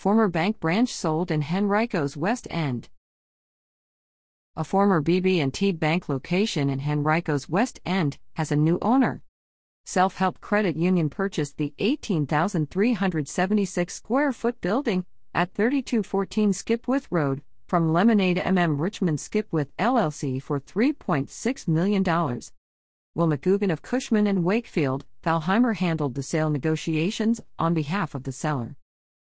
Former bank branch sold in Henrico's West End. A former BB&T bank location in Henrico's West End has a new owner. Self Help Credit Union purchased the 18,376 square foot building at 3214 Skipwith Road from Lemonade MM Richmond Skipwith LLC for $3.6 million. Will McGugan of Cushman and Wakefield, Thalhimer handled the sale negotiations on behalf of the seller.